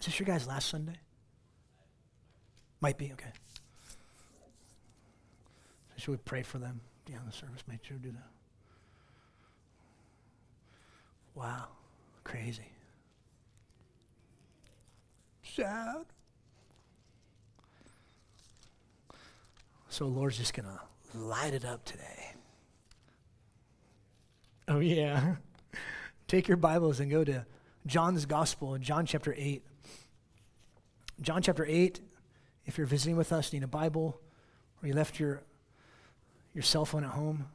Is this your guys' last Sunday? Might be, okay. Should we pray for them? Yeah, the service. Make sure do that. Wow. Crazy. Sad. So Lord's just to light it up today. Oh, yeah. Take your Bibles and go to John's Gospel John chapter 8. John chapter 8, if you're visiting with us, need a Bible, or you left your, your cell phone at home,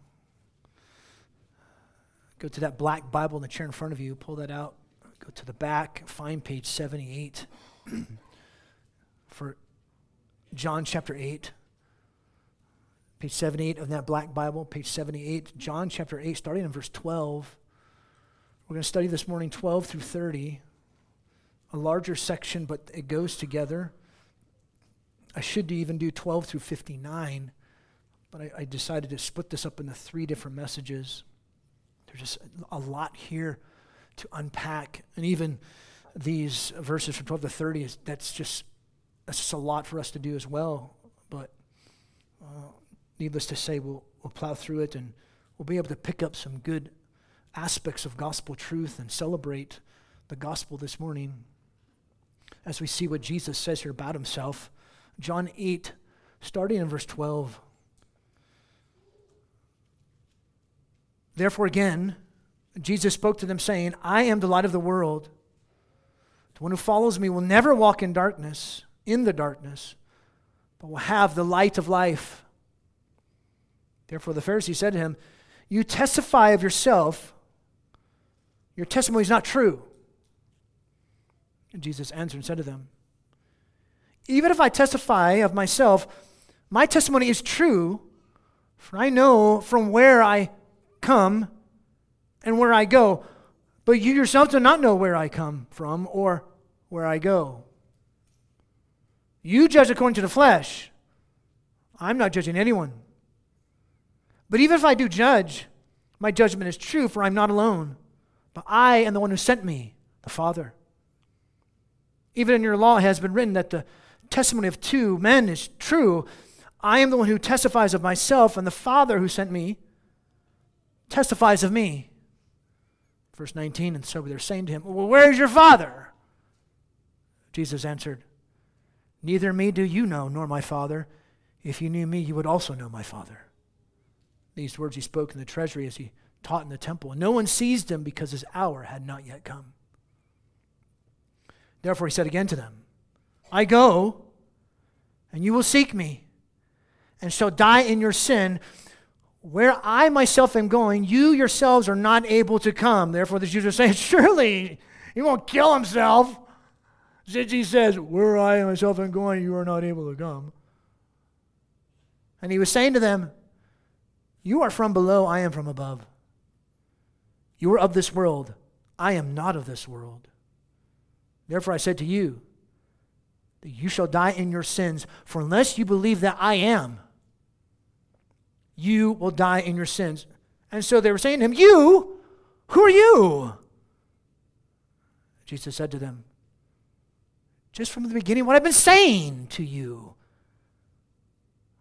go to that black Bible in the chair in front of you, pull that out, go to the back, find page 78 for John chapter 8. Page 78 of that black Bible, page 78, John chapter 8, starting in verse 12. We're going to study this morning 12 through 30 a larger section, but it goes together. I should even do 12 through 59, but I, I decided to split this up into three different messages. There's just a lot here to unpack. And even these verses from 12 to 30, is, that's, just, that's just a lot for us to do as well. But uh, needless to say, we'll, we'll plow through it and we'll be able to pick up some good aspects of gospel truth and celebrate the gospel this morning as we see what Jesus says here about himself. John 8, starting in verse 12. Therefore, again, Jesus spoke to them, saying, I am the light of the world. The one who follows me will never walk in darkness, in the darkness, but will have the light of life. Therefore, the Pharisee said to him, You testify of yourself, your testimony is not true. And Jesus answered and said to them, Even if I testify of myself, my testimony is true, for I know from where I come and where I go. But you yourself do not know where I come from or where I go. You judge according to the flesh. I'm not judging anyone. But even if I do judge, my judgment is true, for I'm not alone, but I am the one who sent me, the Father. Even in your law has been written that the testimony of two men is true. I am the one who testifies of myself, and the Father who sent me testifies of me. Verse 19, and so they're saying to him, Well, where is your Father? Jesus answered, Neither me do you know, nor my Father. If you knew me, you would also know my Father. These words he spoke in the treasury as he taught in the temple. No one seized him because his hour had not yet come. Therefore, he said again to them, I go, and you will seek me, and shall die in your sin. Where I myself am going, you yourselves are not able to come. Therefore, the Jews are saying, Surely he won't kill himself. Since he says, Where I myself am going, you are not able to come. And he was saying to them, You are from below, I am from above. You are of this world, I am not of this world. Therefore, I said to you, that you shall die in your sins, for unless you believe that I am, you will die in your sins. And so they were saying to him, You? Who are you? Jesus said to them, Just from the beginning, what I've been saying to you.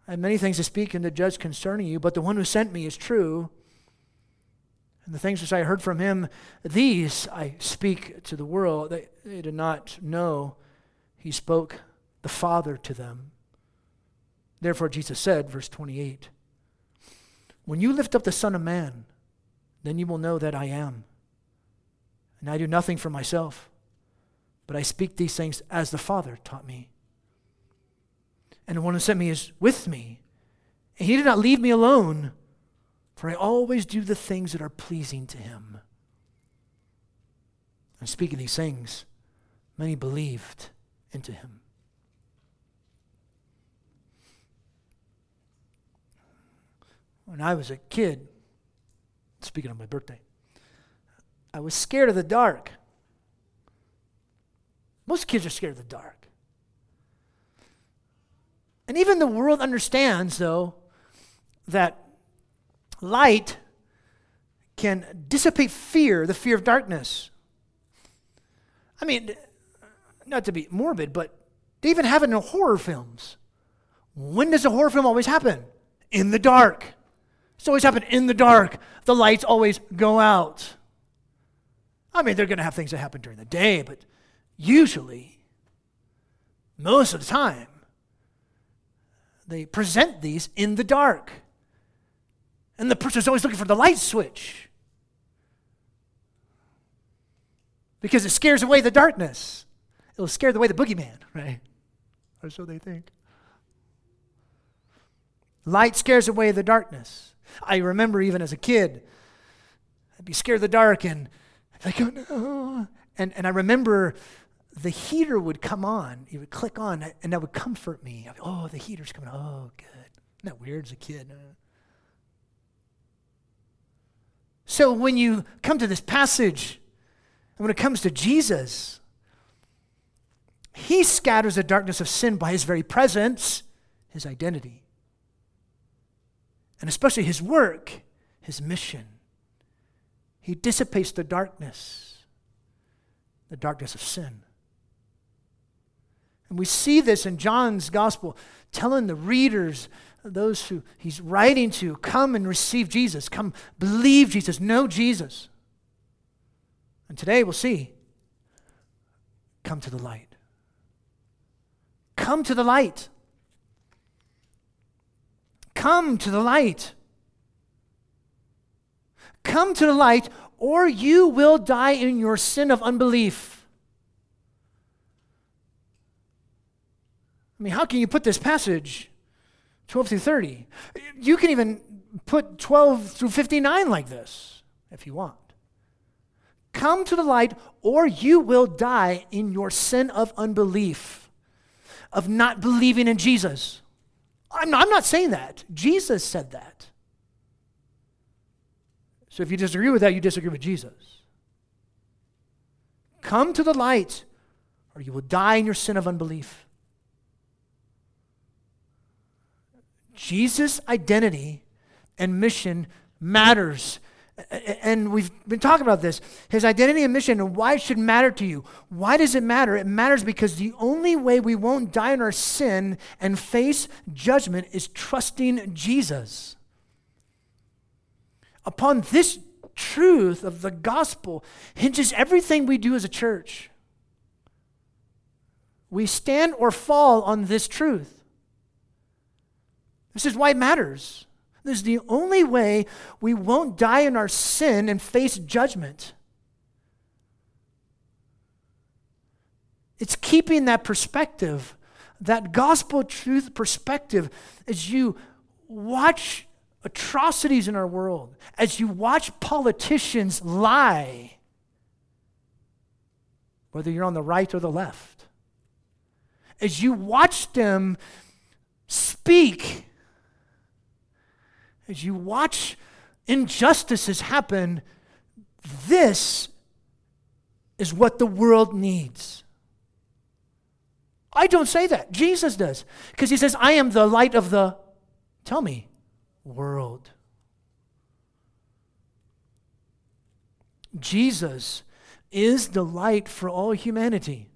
I have many things to speak and to judge concerning you, but the one who sent me is true. And the things which I heard from him, these I speak to the world. They, they did not know he spoke the Father to them. Therefore, Jesus said, verse 28, When you lift up the Son of Man, then you will know that I am. And I do nothing for myself, but I speak these things as the Father taught me. And the one who sent me is with me. And he did not leave me alone for I always do the things that are pleasing to him. And speaking these things, many believed into him. When I was a kid, speaking of my birthday, I was scared of the dark. Most kids are scared of the dark. And even the world understands, though, that Light can dissipate fear, the fear of darkness. I mean, not to be morbid, but they even have it in horror films. When does a horror film always happen? In the dark. It's always happened in the dark. The lights always go out. I mean, they're going to have things that happen during the day, but usually, most of the time, they present these in the dark. And the person's always looking for the light switch because it scares away the darkness. It'll scare away the boogeyman, right? Or so they think. Light scares away the darkness. I remember even as a kid, I'd be scared of the dark and I'd be like, oh no. And, and I remember the heater would come on. It would click on and that would comfort me. Be, oh, the heater's coming on. Oh, good. Isn't that weird as a kid? So when you come to this passage, and when it comes to Jesus, he scatters the darkness of sin by his very presence, his identity and especially his work, his mission. He dissipates the darkness, the darkness of sin. And we see this in John's gospel, telling the readers, those who he's writing to, come and receive Jesus, come believe Jesus, know Jesus. And today we'll see come to the light. Come to the light. Come to the light. Come to the light, or you will die in your sin of unbelief. I mean, how can you put this passage 12 through 30? You can even put 12 through 59 like this if you want. Come to the light, or you will die in your sin of unbelief, of not believing in Jesus. I'm not, I'm not saying that. Jesus said that. So if you disagree with that, you disagree with Jesus. Come to the light, or you will die in your sin of unbelief. Jesus' identity and mission matters. And we've been talking about this. His identity and mission and why it should matter to you. Why does it matter? It matters because the only way we won't die in our sin and face judgment is trusting jesus. Upon this truth of the gospel hinges everything we do as a church. We stand or fall on this truth this is why it matters this is the only way we won't die in our sin and face judgment. It's keeping that perspective, that gospel truth perspective, as you watch atrocities in our world, as you watch politicians lie, whether you're on the right or the left, as you watch them speak as you watch injustices happen, this is what the world needs. I don't say that. Jesus does. Because he says, I am the light of the, tell me, world. Jesus is the light for all humanity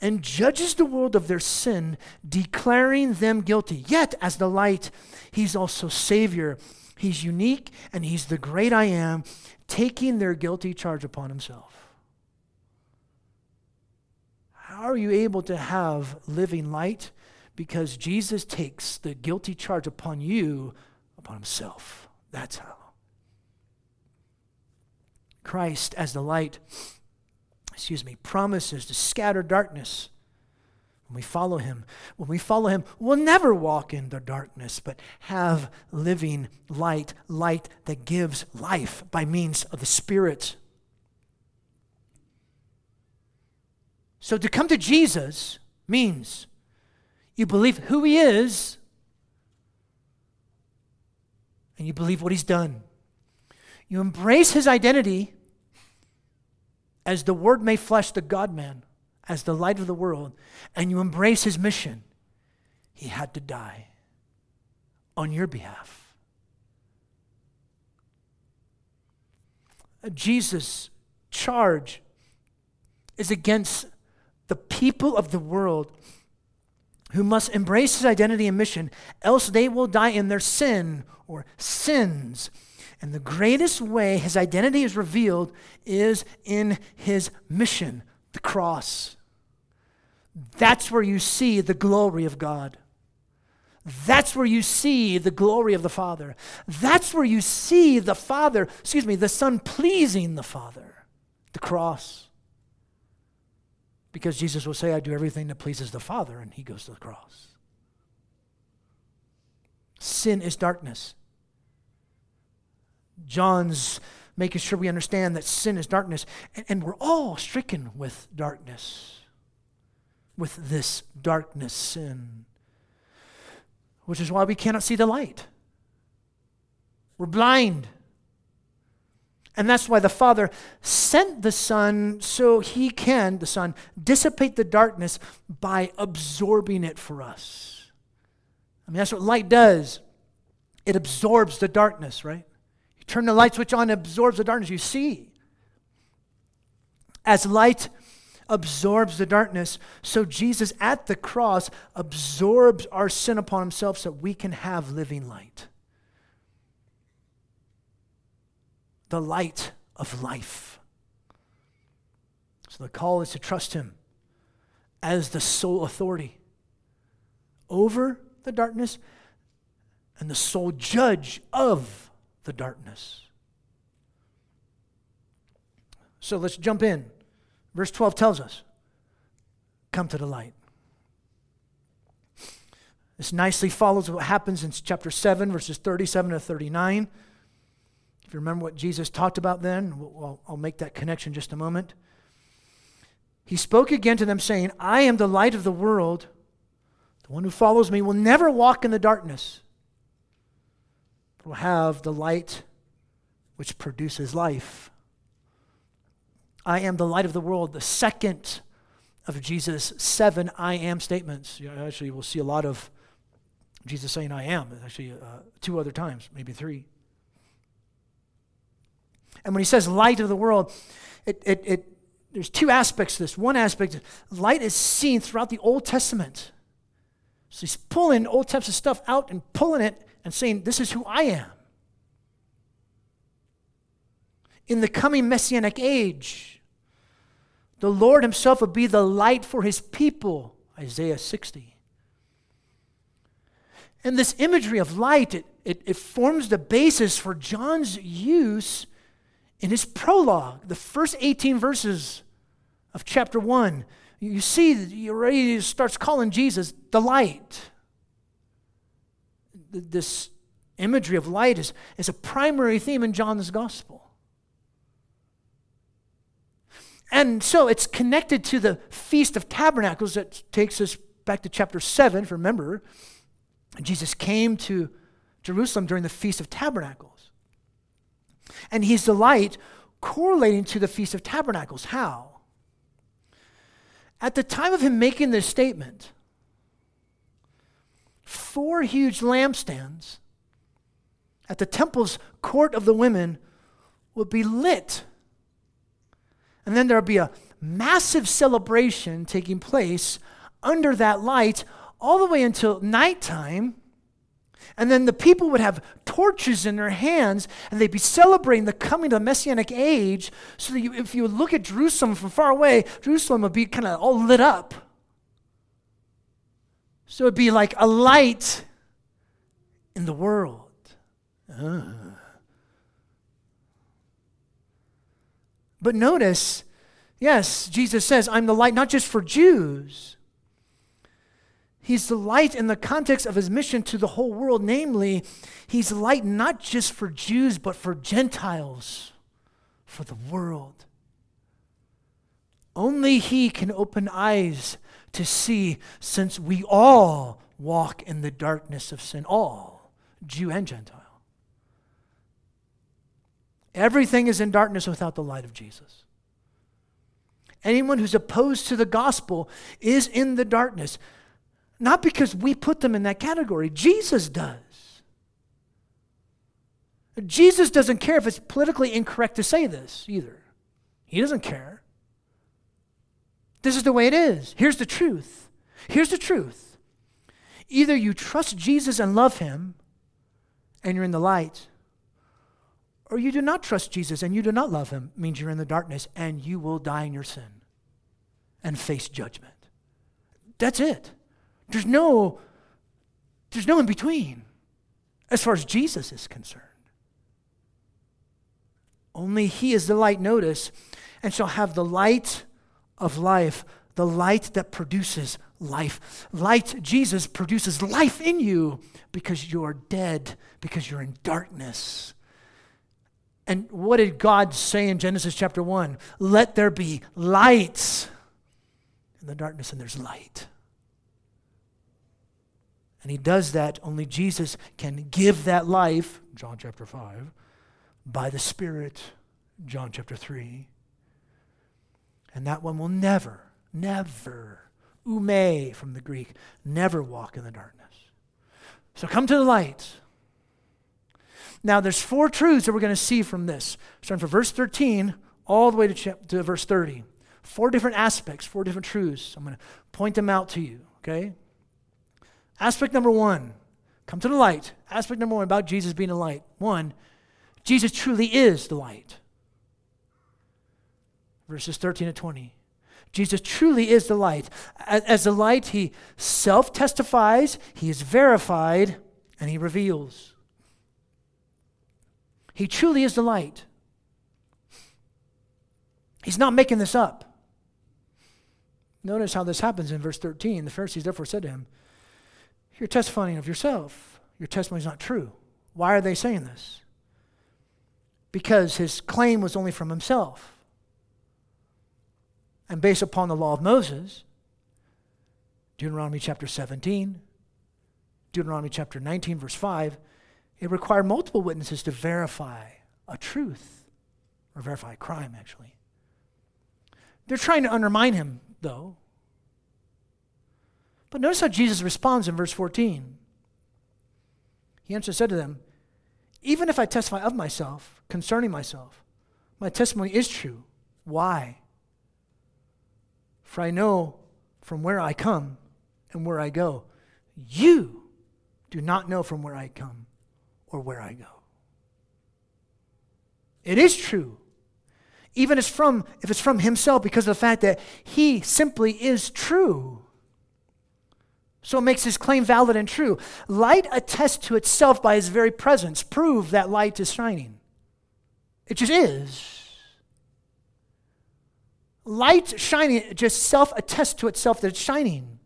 and judges the world of their sin, declaring them guilty. Yet, as the light, he's also Savior. He's unique and he's the great I am, taking their guilty charge upon himself. How are you able to have living light? Because Jesus takes the guilty charge upon you, upon himself. That's how. Christ, as the light, excuse me, promises to scatter darkness when we follow him. When we follow him, we'll never walk in the darkness, but have living light, light that gives life by means of the Spirit. So to come to Jesus means you believe who he is and you believe what he's done. You embrace his identity as the Word made flesh, the God man, as the light of the world, and you embrace his mission, he had to die on your behalf. Jesus' charge is against the people of the world who must embrace his identity and mission, else they will die in their sin or sins. And the greatest way his identity is revealed is in his mission, the cross. That's where you see the glory of God. That's where you see the glory of the Father. That's where you see the Father, excuse me, the Son pleasing the Father, the cross. Because Jesus will say, I do everything that pleases the Father, and he goes to the cross. Sin is darkness. John's making sure we understand that sin is darkness, and, we're all stricken with darkness, with this darkness, sin which is why we cannot see the light. We're blind. And that's why the Father sent the Son so he can, the Son, dissipate the darkness by absorbing it for us. I mean, that's what light does. It absorbs the darkness, right? Turn the light switch on, absorbs the darkness. You see. As light absorbs the darkness. So Jesus at the cross absorbs our sin upon himself so we can have living light. The light of life. So the call is to trust him as the sole authority over the darkness and the sole judge of the darkness. So let's jump in. Verse 12 tells us come to the light. This nicely follows what happens in chapter 7, verses 37 to 39. If you remember what Jesus talked about then, I'll make that connection just a moment. He spoke again to them, saying, I am the light of the world. The one who follows me will never walk in the darkness, will have the light which produces life. I am the light of the world, the second of Jesus' seven I am statements. Actually, we'll see a lot of Jesus saying I am, actually, uh, two other times, maybe three. And when he says light of the world, it, it, it, there's two aspects to this. One aspect, light is seen throughout the Old Testament. So he's pulling Old Testament stuff out and pulling it and saying, This is who I am. In the coming messianic age, the Lord Himself will be the light for His people. Isaiah 60. And this imagery of light, it, it, it, forms the basis for John's use in his prologue, the first 18 verses of chapter 1. You see, he already starts calling Jesus the light. This imagery of light is, is a primary theme in John's gospel. And so it's connected to the Feast of Tabernacles that takes us back to chapter 7. If you Remember, Jesus came to Jerusalem during the Feast of Tabernacles. And he's the light correlating to the Feast of Tabernacles. How? At the time of him making this statement, four huge lampstands at the temple's court of the women would be lit and then there'll be a massive celebration taking place under that light all the way until nighttime. And then the people would have torches in their hands and they'd be celebrating the coming of the Messianic age. So that you, if you look at Jerusalem from far away, Jerusalem would be kind of all lit up. So it'd be like a light in the world. Uh. But notice, yes, Jesus says, I'm the light not just for Jews. He's the light in the context of his mission to the whole world. Namely, he's light not just for Jews, but for Gentiles, for the world. Only he can open eyes to see, since we all walk in the darkness of sin, all, Jew and Gentile. Everything is in darkness without the light of Jesus. Anyone who's opposed to the gospel is in the darkness. Not because we put them in that category, Jesus does. Jesus doesn't care if it's politically incorrect to say this either. He doesn't care. This is the way it is. Here's the truth. Here's the truth. Either you trust Jesus and love him, and you're in the light, or you do not trust Jesus and you do not love him, means you're in the darkness and you will die in your sin and face judgment. That's it. There's no there's no in between as far as Jesus is concerned. Only he is the light, notice, and shall have the light of life, the light that produces life. Light, Jesus, produces life in you because you are dead, because you're in darkness. And what did God say in Genesis chapter 1? Let there be lights in the darkness, and there's light. And he does that, only Jesus can give that life, John chapter 5, by the Spirit, John chapter 3. And that one will never, never, ou me from the Greek, never walk in the darkness. So come to the light. Now, there's four truths that we're going to see from this, starting from verse 13 all the way to, to verse 30. Four different aspects, four different truths. I'm going to point them out to you, okay? Aspect number one come to the light. Aspect number one about Jesus being a light. One, Jesus truly is the light. Verses 13 to 20. Jesus truly is the light. As the light, he self testifies, he is verified, and he reveals. He truly is the light. He's not making this up. Notice how this happens in verse 13. The Pharisees therefore said to him, You're testifying of yourself. Your testimony is not true. Why are they saying this? Because his claim was only from himself. And based upon the law of Moses, Deuteronomy chapter 17, Deuteronomy chapter 19, verse 5, it required multiple witnesses to verify a truth, or verify a crime, actually. They're trying to undermine him, though. But notice how Jesus responds in verse 14. He answered said to them, Even if I testify of myself, concerning myself, my testimony is true. Why? For I know from where I come and where I go. You do not know from where I come or where I go. It is true. Even if it's from, if it's from himself because of the fact that he simply is true. So it makes his claim valid and true. Light attests to itself by his very presence. Prove that light is shining. It just is. Light shining just self attests to itself that it's shining.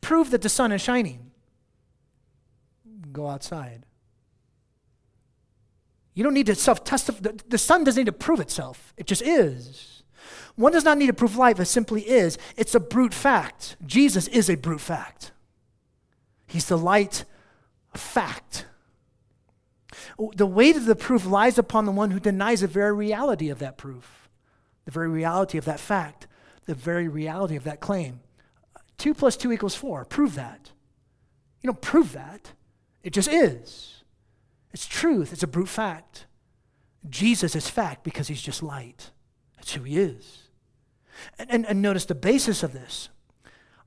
Prove that the sun is shining. Go outside. You don't need to self testify. The, the sun doesn't need to prove itself, it just is. One does not need to prove life, it simply is. It's a brute fact. Jesus is a brute fact. He's the light of fact. The weight of the proof lies upon the one who denies the very reality of that proof, the very reality of that fact, the very reality of that claim. Two plus two equals four. Prove that. You don't prove that, it just is. It's truth, it's a brute fact. Jesus is fact because he's just light. That's who he is. And, and, and, notice the basis of this.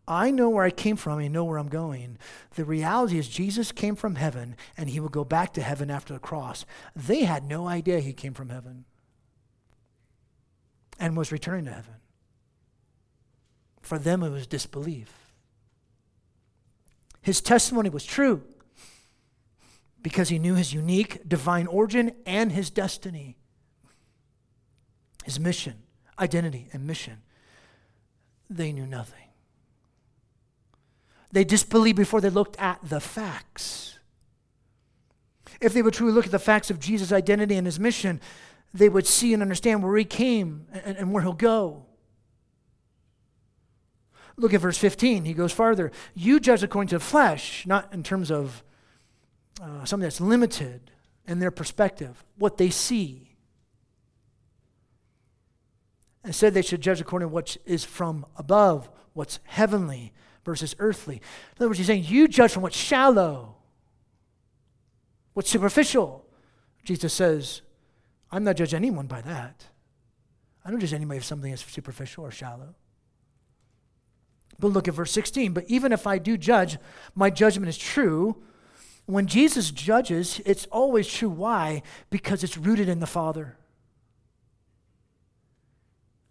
I know where I came from, I know where I'm going. The reality is, Jesus came from heaven and he will go back to heaven after the cross. They had no idea he came from heaven and was returning to heaven. For them, it was disbelief. His testimony was true because he knew his unique divine origin and his destiny, his mission, identity, and mission. They knew nothing. They disbelieved before they looked at the facts. If they would truly look at the facts of Jesus' identity and his mission, they would see and understand where he came and, and where he'll go. Look at verse 15. He goes farther. You judge according to the flesh, not in terms of uh, something that's limited in their perspective, what they see. Instead, they should judge according to what is from above, what's heavenly versus earthly. In other words, he's saying you judge from what's shallow, what's superficial. Jesus says, I'm not judging anyone by that. I don't judge anybody for something that's superficial or shallow. But look at verse 16. But even if I do judge, my judgment is true. When Jesus judges, it's always true. Why? Because it's rooted in the Father,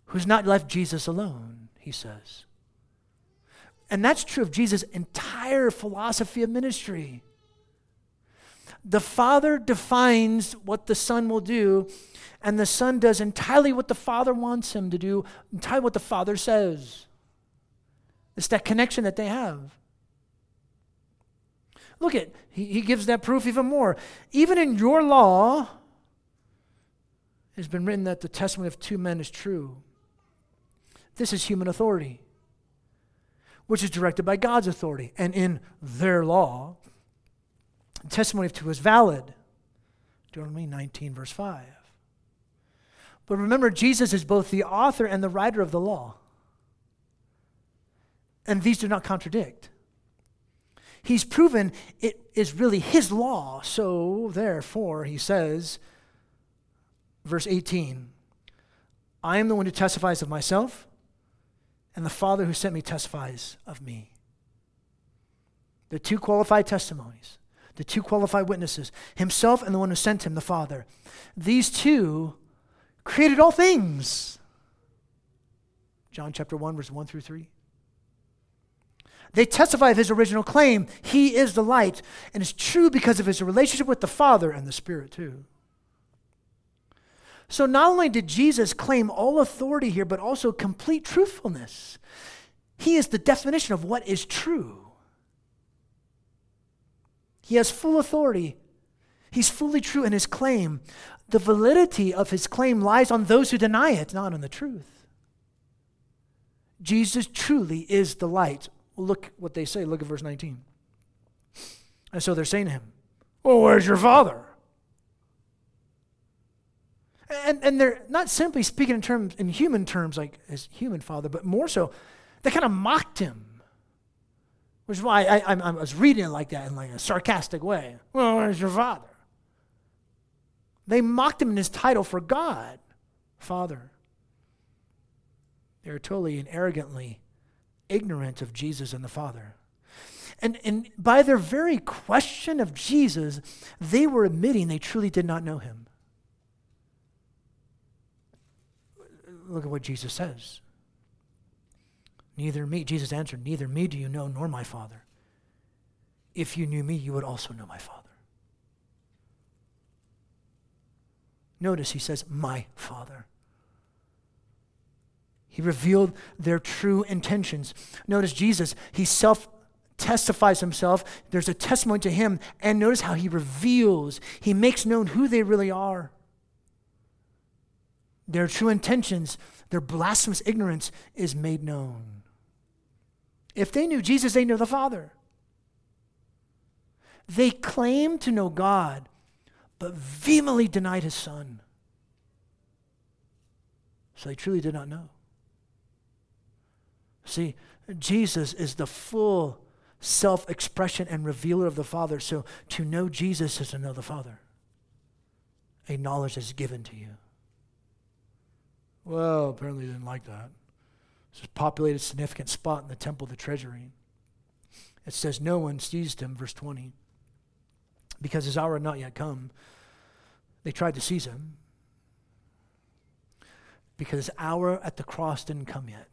who's not left Jesus alone, he says. And that's true of Jesus' entire philosophy of ministry. The Father defines what the Son will do, and the Son does entirely what the Father wants him to do, entirely what the Father says. It's that connection that they have. Look at, he, he gives that proof even more. Even in your law, it has been written that the testimony of two men is true. This is human authority, which is directed by God's authority. And in their law, the testimony of two is valid. Deuteronomy 19, verse 5. But remember, Jesus is both the author and the writer of the law. And these do not contradict. He's proven it is really his law. So, therefore, he says, verse 18, I am the one who testifies of myself, and the Father who sent me testifies of me. The two qualified testimonies, the two qualified witnesses, himself and the one who sent him, the Father. These two created all things. John chapter 1, verse 1 through 3. They testify of his original claim. He is the light. And it's true because of his relationship with the Father and the Spirit, too. So not only did Jesus claim all authority here, but also complete truthfulness. He is the definition of what is true. He has full authority. He's fully true in his claim. The validity of his claim lies on those who deny it, not on the truth. Jesus truly is the light look what they say. Look at verse 19. And so they're saying to him, Well, where's your father? And, and they're not simply speaking in terms in human terms like his human father, but more so, they kind of mocked him. Which is why I, I, I was reading it like that in like a sarcastic way. Well, where's your father? They mocked him in his title for God, Father. They were totally and arrogantly ignorant of Jesus and the Father. And, and by their very question of Jesus, they were admitting they truly did not know him. Look at what Jesus says. Neither me, Jesus answered, Neither me do you know, nor my Father. If you knew me, you would also know my Father. Notice he says, My Father. He revealed their true intentions. Notice Jesus, he self testifies himself. There's a testimony to him. And notice how he reveals, he makes known who they really are. Their true intentions, their blasphemous ignorance is made known. If they knew Jesus, they knew the Father. They claimed to know God, but vehemently denied his Son. So they truly did not know. See, Jesus is the full self expression and revealer of the Father. So to know Jesus is to know the Father. A knowledge is given to you. Well, apparently they didn't like that. A populated, significant spot in the temple, of the treasury. It says, No one seized him, verse 20, because his hour had not yet come. They tried to seize him because his hour at the cross didn't come yet.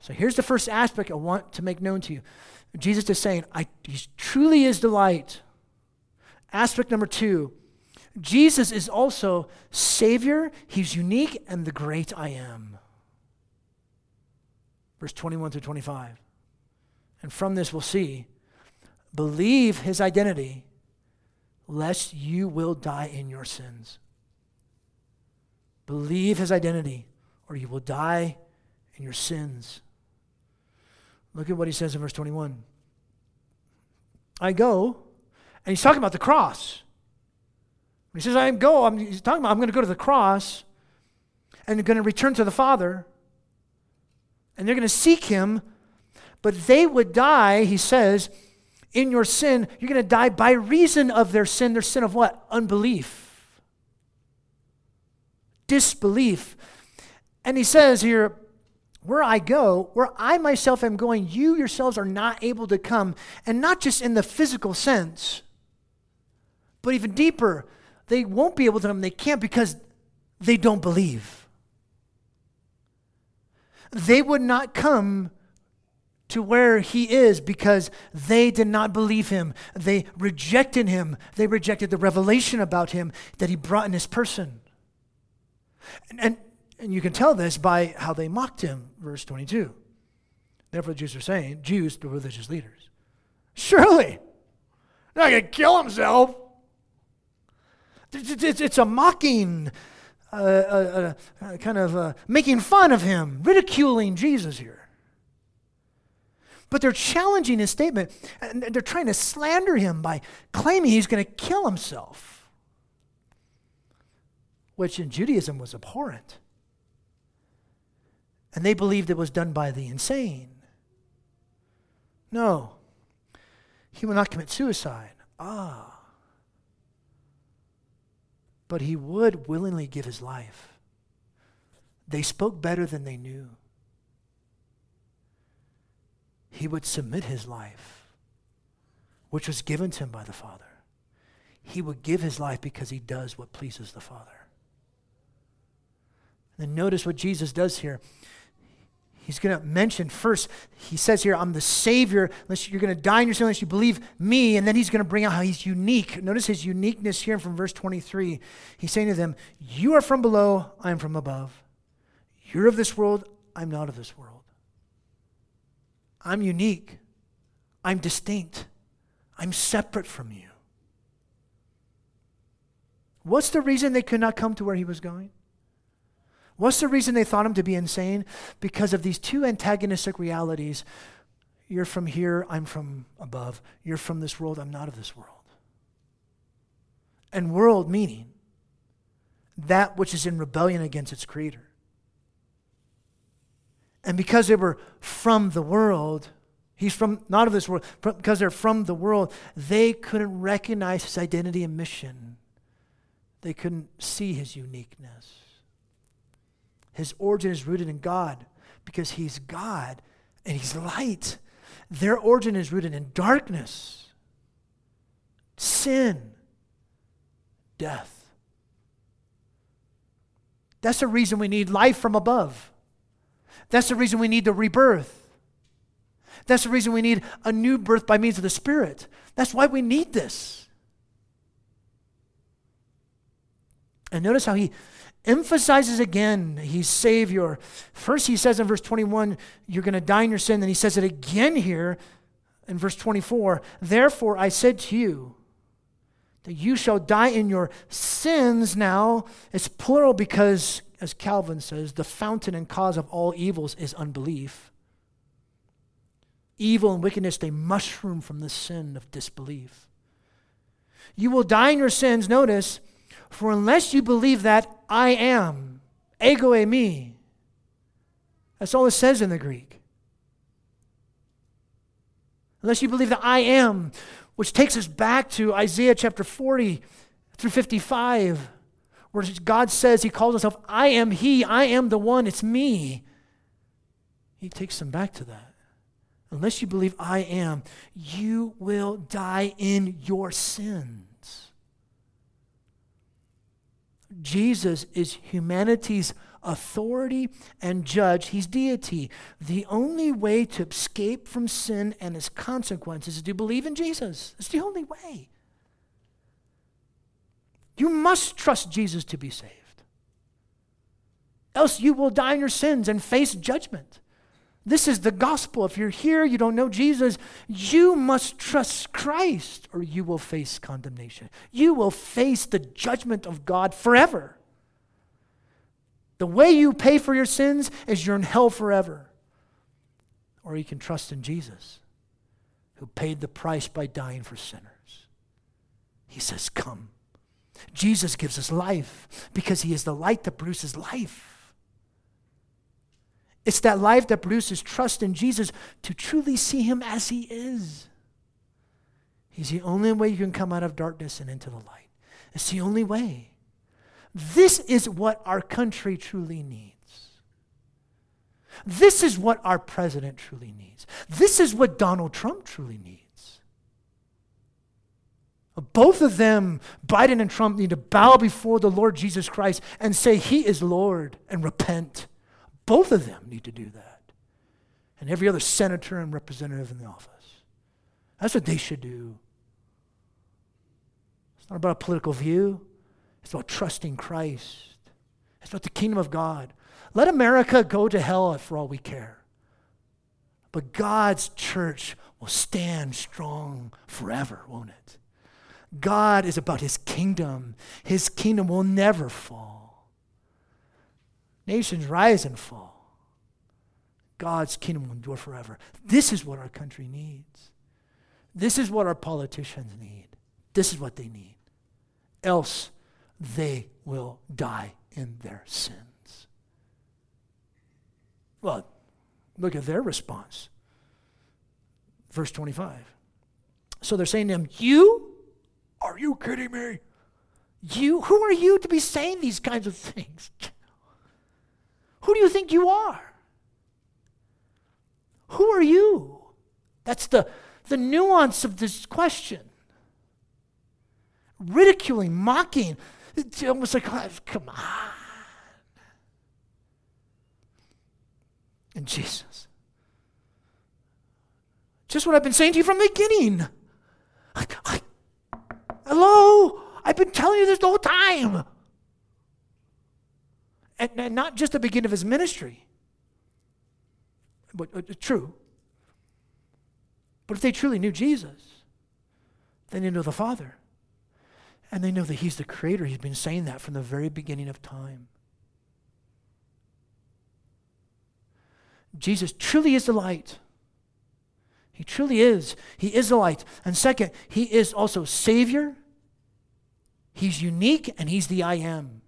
So here's the first aspect I want to make known to you. Jesus is saying, I, He truly is the light. Aspect number two Jesus is also Savior, He's unique, and the great I am. Verse 21 through 25. And from this, we'll see believe His identity, lest you will die in your sins. Believe His identity, or you will die in your sins. Look at what he says in verse 21. I go, and he's talking about the cross. He says, I go, I'm, he's talking about I'm going to go to the cross and going to return to the Father and they're going to seek him, but they would die, he says, in your sin. You're going to die by reason of their sin. Their sin of what? Unbelief, disbelief. And he says here, where I go, where I myself am going, you yourselves are not able to come. And not just in the physical sense, but even deeper. They won't be able to come. They can't because they don't believe. They would not come to where he is because they did not believe him. They rejected him. They rejected the revelation about him that he brought in his person. And, and, and you can tell this by how they mocked him, verse 22. Therefore, the Jews are saying, Jews, the religious leaders, surely, not going to kill himself. It's, it's a mocking, uh, uh, uh, kind of uh, making fun of him, ridiculing Jesus here. But they're challenging his statement, and they're trying to slander him by claiming he's going to kill himself, which in Judaism was abhorrent. And they believed it was done by the insane. No, he will not commit suicide. Ah. But he would willingly give his life. They spoke better than they knew. He would submit his life, which was given to him by the Father. He would give his life because he does what pleases the Father. Then notice what Jesus does here he's going to mention first, he says here, I'm the Savior. Unless you're going to die in your sin unless you believe me. And then he's going to bring out how he's unique. Notice his uniqueness here from verse 23. He's saying to them, You are from below, I am from above. You're of this world, I'm not of this world. I'm unique. I'm distinct. I'm separate from you. What's the reason they could not come to where he was going? What's the reason they thought him to be insane? Because of these two antagonistic realities. You're from here, I'm from above. You're from this world, I'm not of this world. And world meaning that which is in rebellion against its creator. And because they were from the world, he's from not of this world, because they're from the world, they couldn't recognize his identity and mission. They couldn't see his uniqueness. His origin is rooted in God because He's God and He's light. Their origin is rooted in darkness, sin, death. That's the reason we need life from above. That's the reason we need the rebirth. That's the reason we need a new birth by means of the Spirit. That's why we need this. And notice how he emphasizes again he's Savior. First, he says in verse 21, you're going to die in your sin. Then he says it again here in verse 24. Therefore, I said to you that you shall die in your sins now. It's plural because, as Calvin says, the fountain and cause of all evils is unbelief. Evil and wickedness, they mushroom from the sin of disbelief. You will die in your sins, notice, for unless you believe that I am, ego e me. that's all it says in the Greek. Unless you believe that I am, which takes us back to Isaiah chapter 40 through 55, where God says, He calls Himself, I am He, I am the one, it's me. He takes them back to that. Unless you believe I am, you will die in your sin. Jesus is humanity's authority and judge. He's deity. The only way to escape from sin and its consequences is to believe in Jesus. It's the only way. You must trust Jesus to be saved. Else you will die in your sins and face judgment. This is the gospel. If you're here, you don't know Jesus, you must trust Christ or you will face condemnation. You will face the judgment of God forever. The way you pay for your sins is you're in hell forever. Or you can trust in Jesus, who paid the price by dying for sinners. He says, Come. Jesus gives us life because he is the light that produces life. It's that life that produces trust in Jesus to truly see him as he is. He's the only way you can come out of darkness and into the light. It's the only way. This is what our country truly needs. This is what our president truly needs. This is what Donald Trump truly needs. Both of them, Biden and Trump, need to bow before the Lord Jesus Christ and say, He is Lord, and repent. Both of them need to do that. And every other senator and representative in the office. That's what they should do. It's not about a political view, it's about trusting Christ. It's about the kingdom of God. Let America go to hell for all we care. But God's church will stand strong forever, won't it? God is about his kingdom. His kingdom will never fall. Nations rise and fall. God's kingdom will endure forever. This is what our country needs. This is what our politicians need. This is what they need. Else, they will die in their sins. Well, look at their response. Verse 25. So they're saying to him, You? Are you kidding me? You? Who are you to be saying these kinds of things? Who do you think you are? Who are you? That's the, the nuance of this question. Ridiculing, mocking. It's almost like, oh, come on. And Jesus. Just what I've been saying to you from the beginning. Hello? I've been telling you this the whole time. And, and not just the beginning of his ministry. But uh, true. But if they truly knew Jesus, then they know the Father. And they know that He's the Creator. He's been saying that from the very beginning of time. Jesus truly is the light. He truly is. He is the light. And second, He is also Savior. He's unique and He's the I am.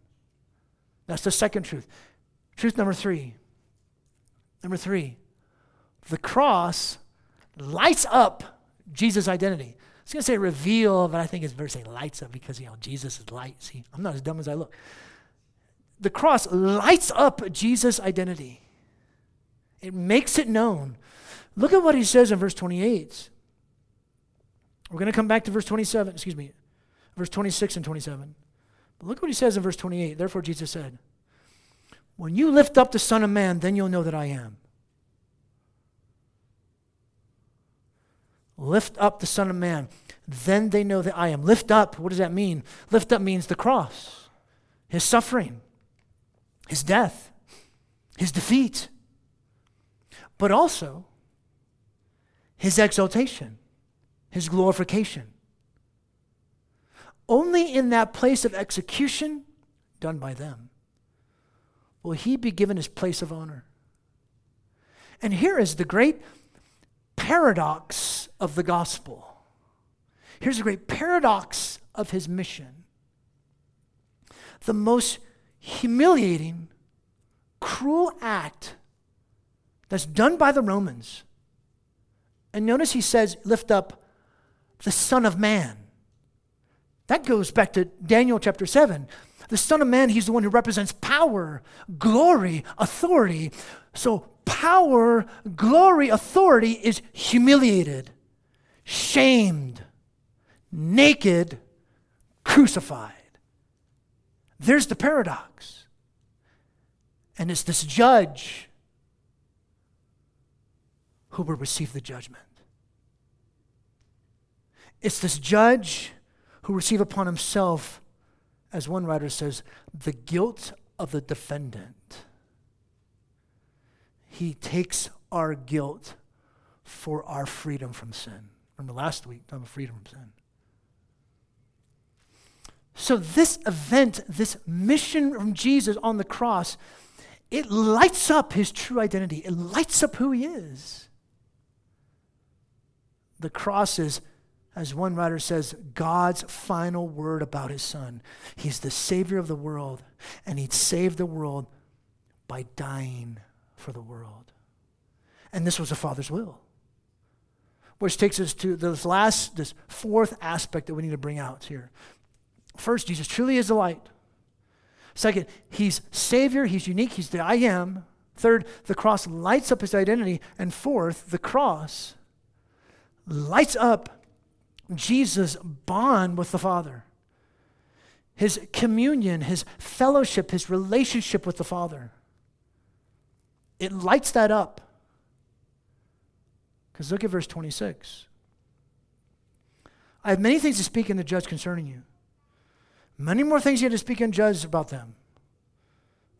That's the second truth. Truth number three. Number three, the cross lights up Jesus' identity was going to say reveal, but I think it's better to say lights up because, you know, Jesus is light. See, I'm not as dumb as I look. The cross lights up Jesus' identity, it makes it known. Look at what he says in verse 28. We're going to come back to verse 27, excuse me, verse 26 and 27. But look what he says in verse 28. Therefore, Jesus said, When you lift up the Son of Man, then you'll know that I am. Lift up the Son of Man. Then they know that I am. Lift up, what does that mean? Lift up means the cross, his suffering, his death, his defeat, but also his exaltation, his glorification. Only in that place of execution done by them will he be given his place of honor. And here is the great paradox of the gospel. Here's a great paradox of his mission. The most humiliating, cruel act that's done by the Romans. And notice he says, lift up the Son of Man. That goes back to Daniel chapter 7. The Son of Man, he's the one who represents power, glory, authority. So power, glory, authority is humiliated, shamed, naked, crucified. There's the paradox. And it's this judge who will receive the judgment. It's this judge who receive upon himself, as one writer says, the guilt of the defendant. He takes our guilt for our freedom from sin. Remember last week, talking about freedom from sin. So, this event, this mission from Jesus on the cross, it lights up his true identity. It lights up who he is. The cross is, as one writer says, God's final word about his son. He's the Savior of the world, and he'd save the world by dying for the world. And this was the Father's will. Which takes us to this last, this fourth aspect that we need to bring out here. First, Jesus truly is the light. Second, he's Savior, he's unique, he's the I am. Third, the cross lights up his identity. And fourth, the cross lights up Jesus' bond with the Father, his communion, his fellowship, his relationship with the Father. It lights that up. Because look at verse 26. I have many things to speak in the judge concerning you. Many more things you have to speak and judge about them.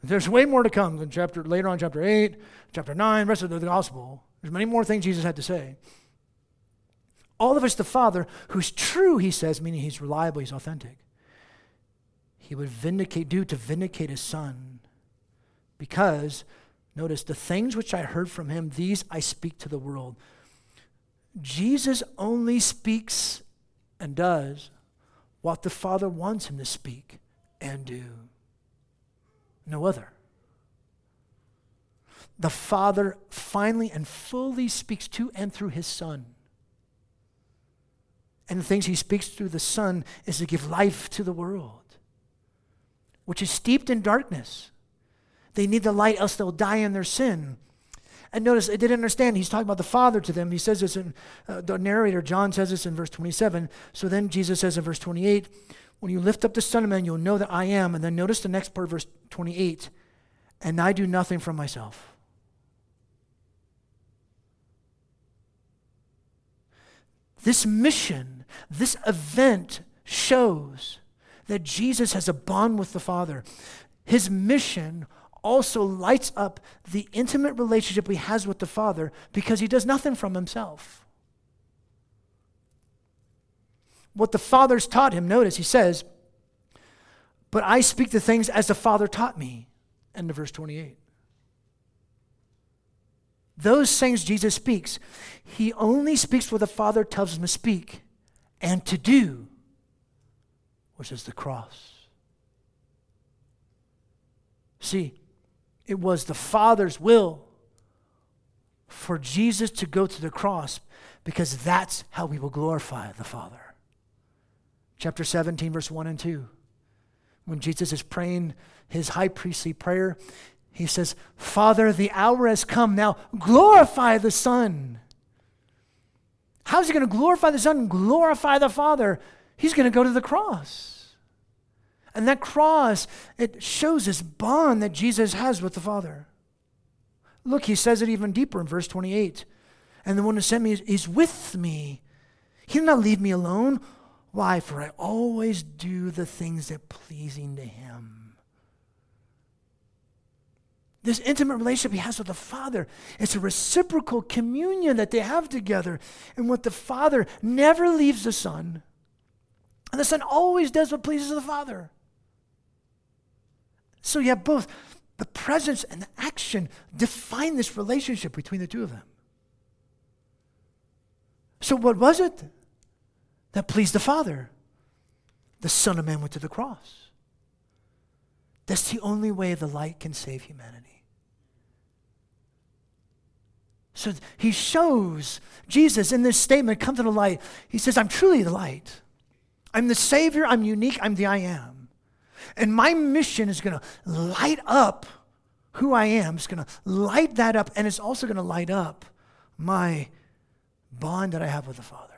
There's way more to come than chapter later on, chapter 8, chapter 9, rest of the gospel. There's many more things Jesus had to say. All of us, the Father, who's true, he says, meaning he's reliable, he's authentic. He would vindicate, do to vindicate his son. Because, notice, the things which I heard from him, these I speak to the world. Jesus only speaks and does what the Father wants him to speak and do. No other. The Father finally and fully speaks to and through his Son. And the things he speaks through the Son is to give life to the world, which is steeped in darkness. They need the light, else they'll die in their sin. And notice, I didn't understand. He's talking about the Father to them. He says this in uh, the narrator, John says this in verse 27. So then Jesus says in verse 28, When you lift up the Son of Man, you'll know that I am. And then notice the next part, verse 28, and I do nothing from myself. This mission, this event shows that Jesus has a bond with the Father. His mission also lights up the intimate relationship he has with the Father because he does nothing from himself. What the Father's taught him, notice he says, But I speak the things as the Father taught me. End of verse 28. Those things Jesus speaks, he only speaks what the Father tells him to speak and to do, which is the cross. See, it was the Father's will for Jesus to go to the cross because that's how we will glorify the Father. Chapter 17, verse 1 and 2. When Jesus is praying his high priestly prayer, he says, Father, the hour has come. Now glorify the Son. How's he going to glorify the Son and glorify the Father? He's going to go to the cross. And that cross, it shows this bond that Jesus has with the Father. Look, he says it even deeper in verse 28. And the one who sent me is, with me. He did not leave me alone. Why? For I always do the things that pleasing to him. This intimate relationship he has with the Father, it's a reciprocal communion that they have together. And what the Father never leaves the Son, and the Son always does what pleases the Father. So you have both the presence and the action define this relationship between the two of them. So, what was it that pleased the Father? The Son of Man went to the cross. That's the only way the light can save humanity. So he shows Jesus in this statement, come to the light. He says, I'm truly the light. I'm the Savior. I'm unique. I'm the I am. And my mission is going to light up who I am. It's going to light that up, and it's also going to light up my bond that I have with the Father.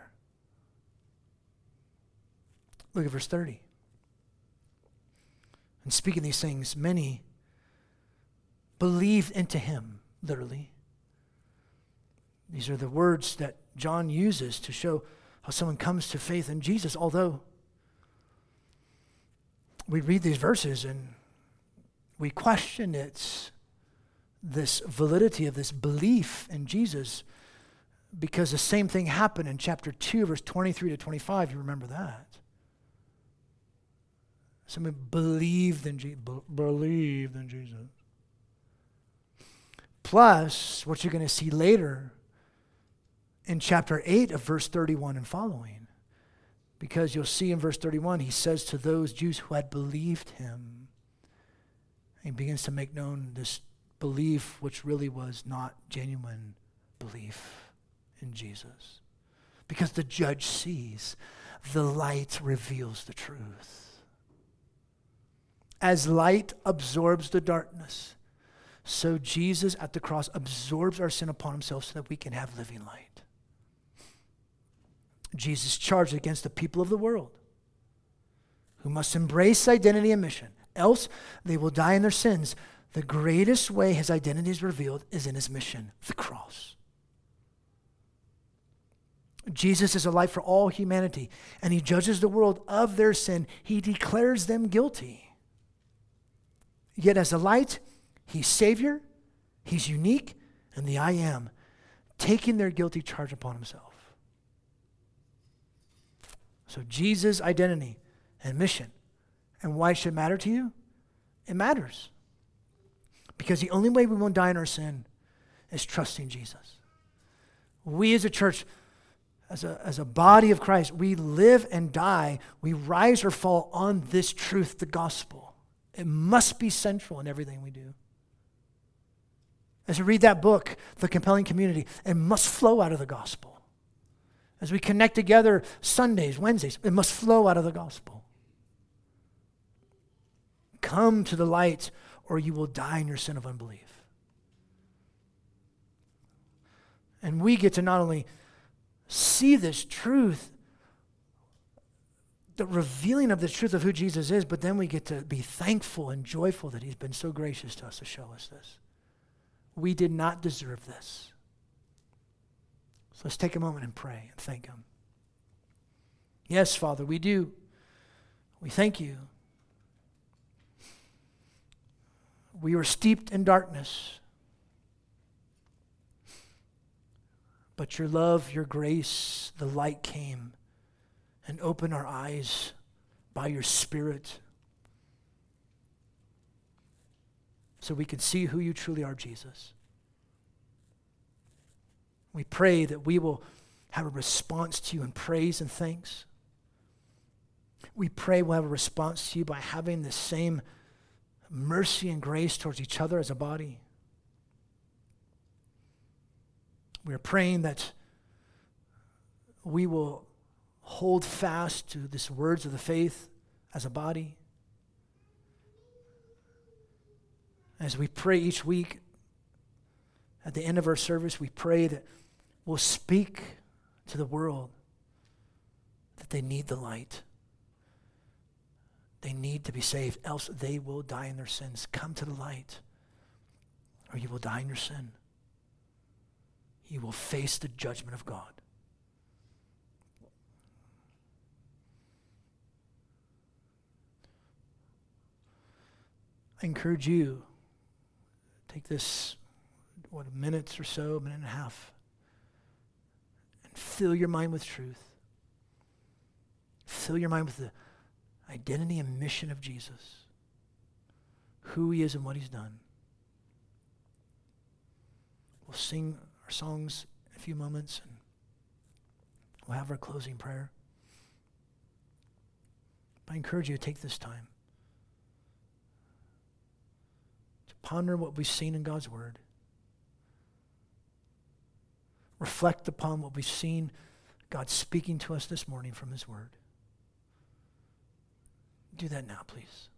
Look at verse 30. And speaking these things, many believed into him, literally. These are the words that John uses to show how someone comes to faith in Jesus, although we read these verses and we question its this validity of this belief in Jesus because the same thing happened in chapter 2 verse 23 to 25 you remember that someone believed in Jesus believed in Jesus plus what you're going to see later in chapter 8 of verse 31 and following because you'll see in verse 31, he says to those Jews who had believed him, he begins to make known this belief which really was not genuine belief in Jesus. Because the judge sees, the light reveals the truth. As light absorbs the darkness, so Jesus at the cross absorbs our sin upon himself so that we can have living light. Jesus charged against the people of the world who must embrace identity and mission, else they will die in their sins. The greatest way his identity is revealed is in his mission, the cross. Jesus is a light for all humanity, and he judges the world of their sin. He declares them guilty. Yet, as a light, he's Savior, he's unique, and the I am, taking their guilty charge upon himself. So, Jesus' identity and mission and why it should matter to you, it matters. Because the only way we won't die in our sin is trusting Jesus. We as a church, as a, as a body of Christ, we live and die, we rise or fall on this truth, the gospel. It must be central in everything we do. As we read that book, The Compelling Community, it must flow out of the gospel. As we connect together Sundays, Wednesdays, it must flow out of the gospel. Come to the light, or you will die in your sin of unbelief. And we get to not only see this truth, the revealing of the truth of who Jesus is, but then we get to be thankful and joyful that He's been so gracious to us to show us this. We did not deserve this. So let's take a moment and pray and thank Him. Yes, Father, we do. We thank you. We were steeped in darkness. But your love, your grace, the light came and open our eyes by your Spirit so we can see who you truly are, Jesus. We pray that we will have a response to you in praise and thanks. We pray we'll have a response to you by having the same mercy and grace towards each other as a body. We are praying that we will hold fast to these words of the faith as a body. As we pray each week, at the end of our service, we pray that we'll speak to the world that they need the light. They need to be saved, else they will die in their sins. Come to the light, or you will die in your sin you will face the judgment of God. I encourage you, take this, what, minutes or so, minute and a half, and fill your mind with truth. Fill your mind with the identity and mission of Jesus, who he is and what he's done. We'll sing our songs in a few moments, and we'll have our closing prayer. But I encourage you to take this time to ponder what we've seen in God's Word, reflect upon what we've seen God speaking to us this morning from His Word. Do that now, please.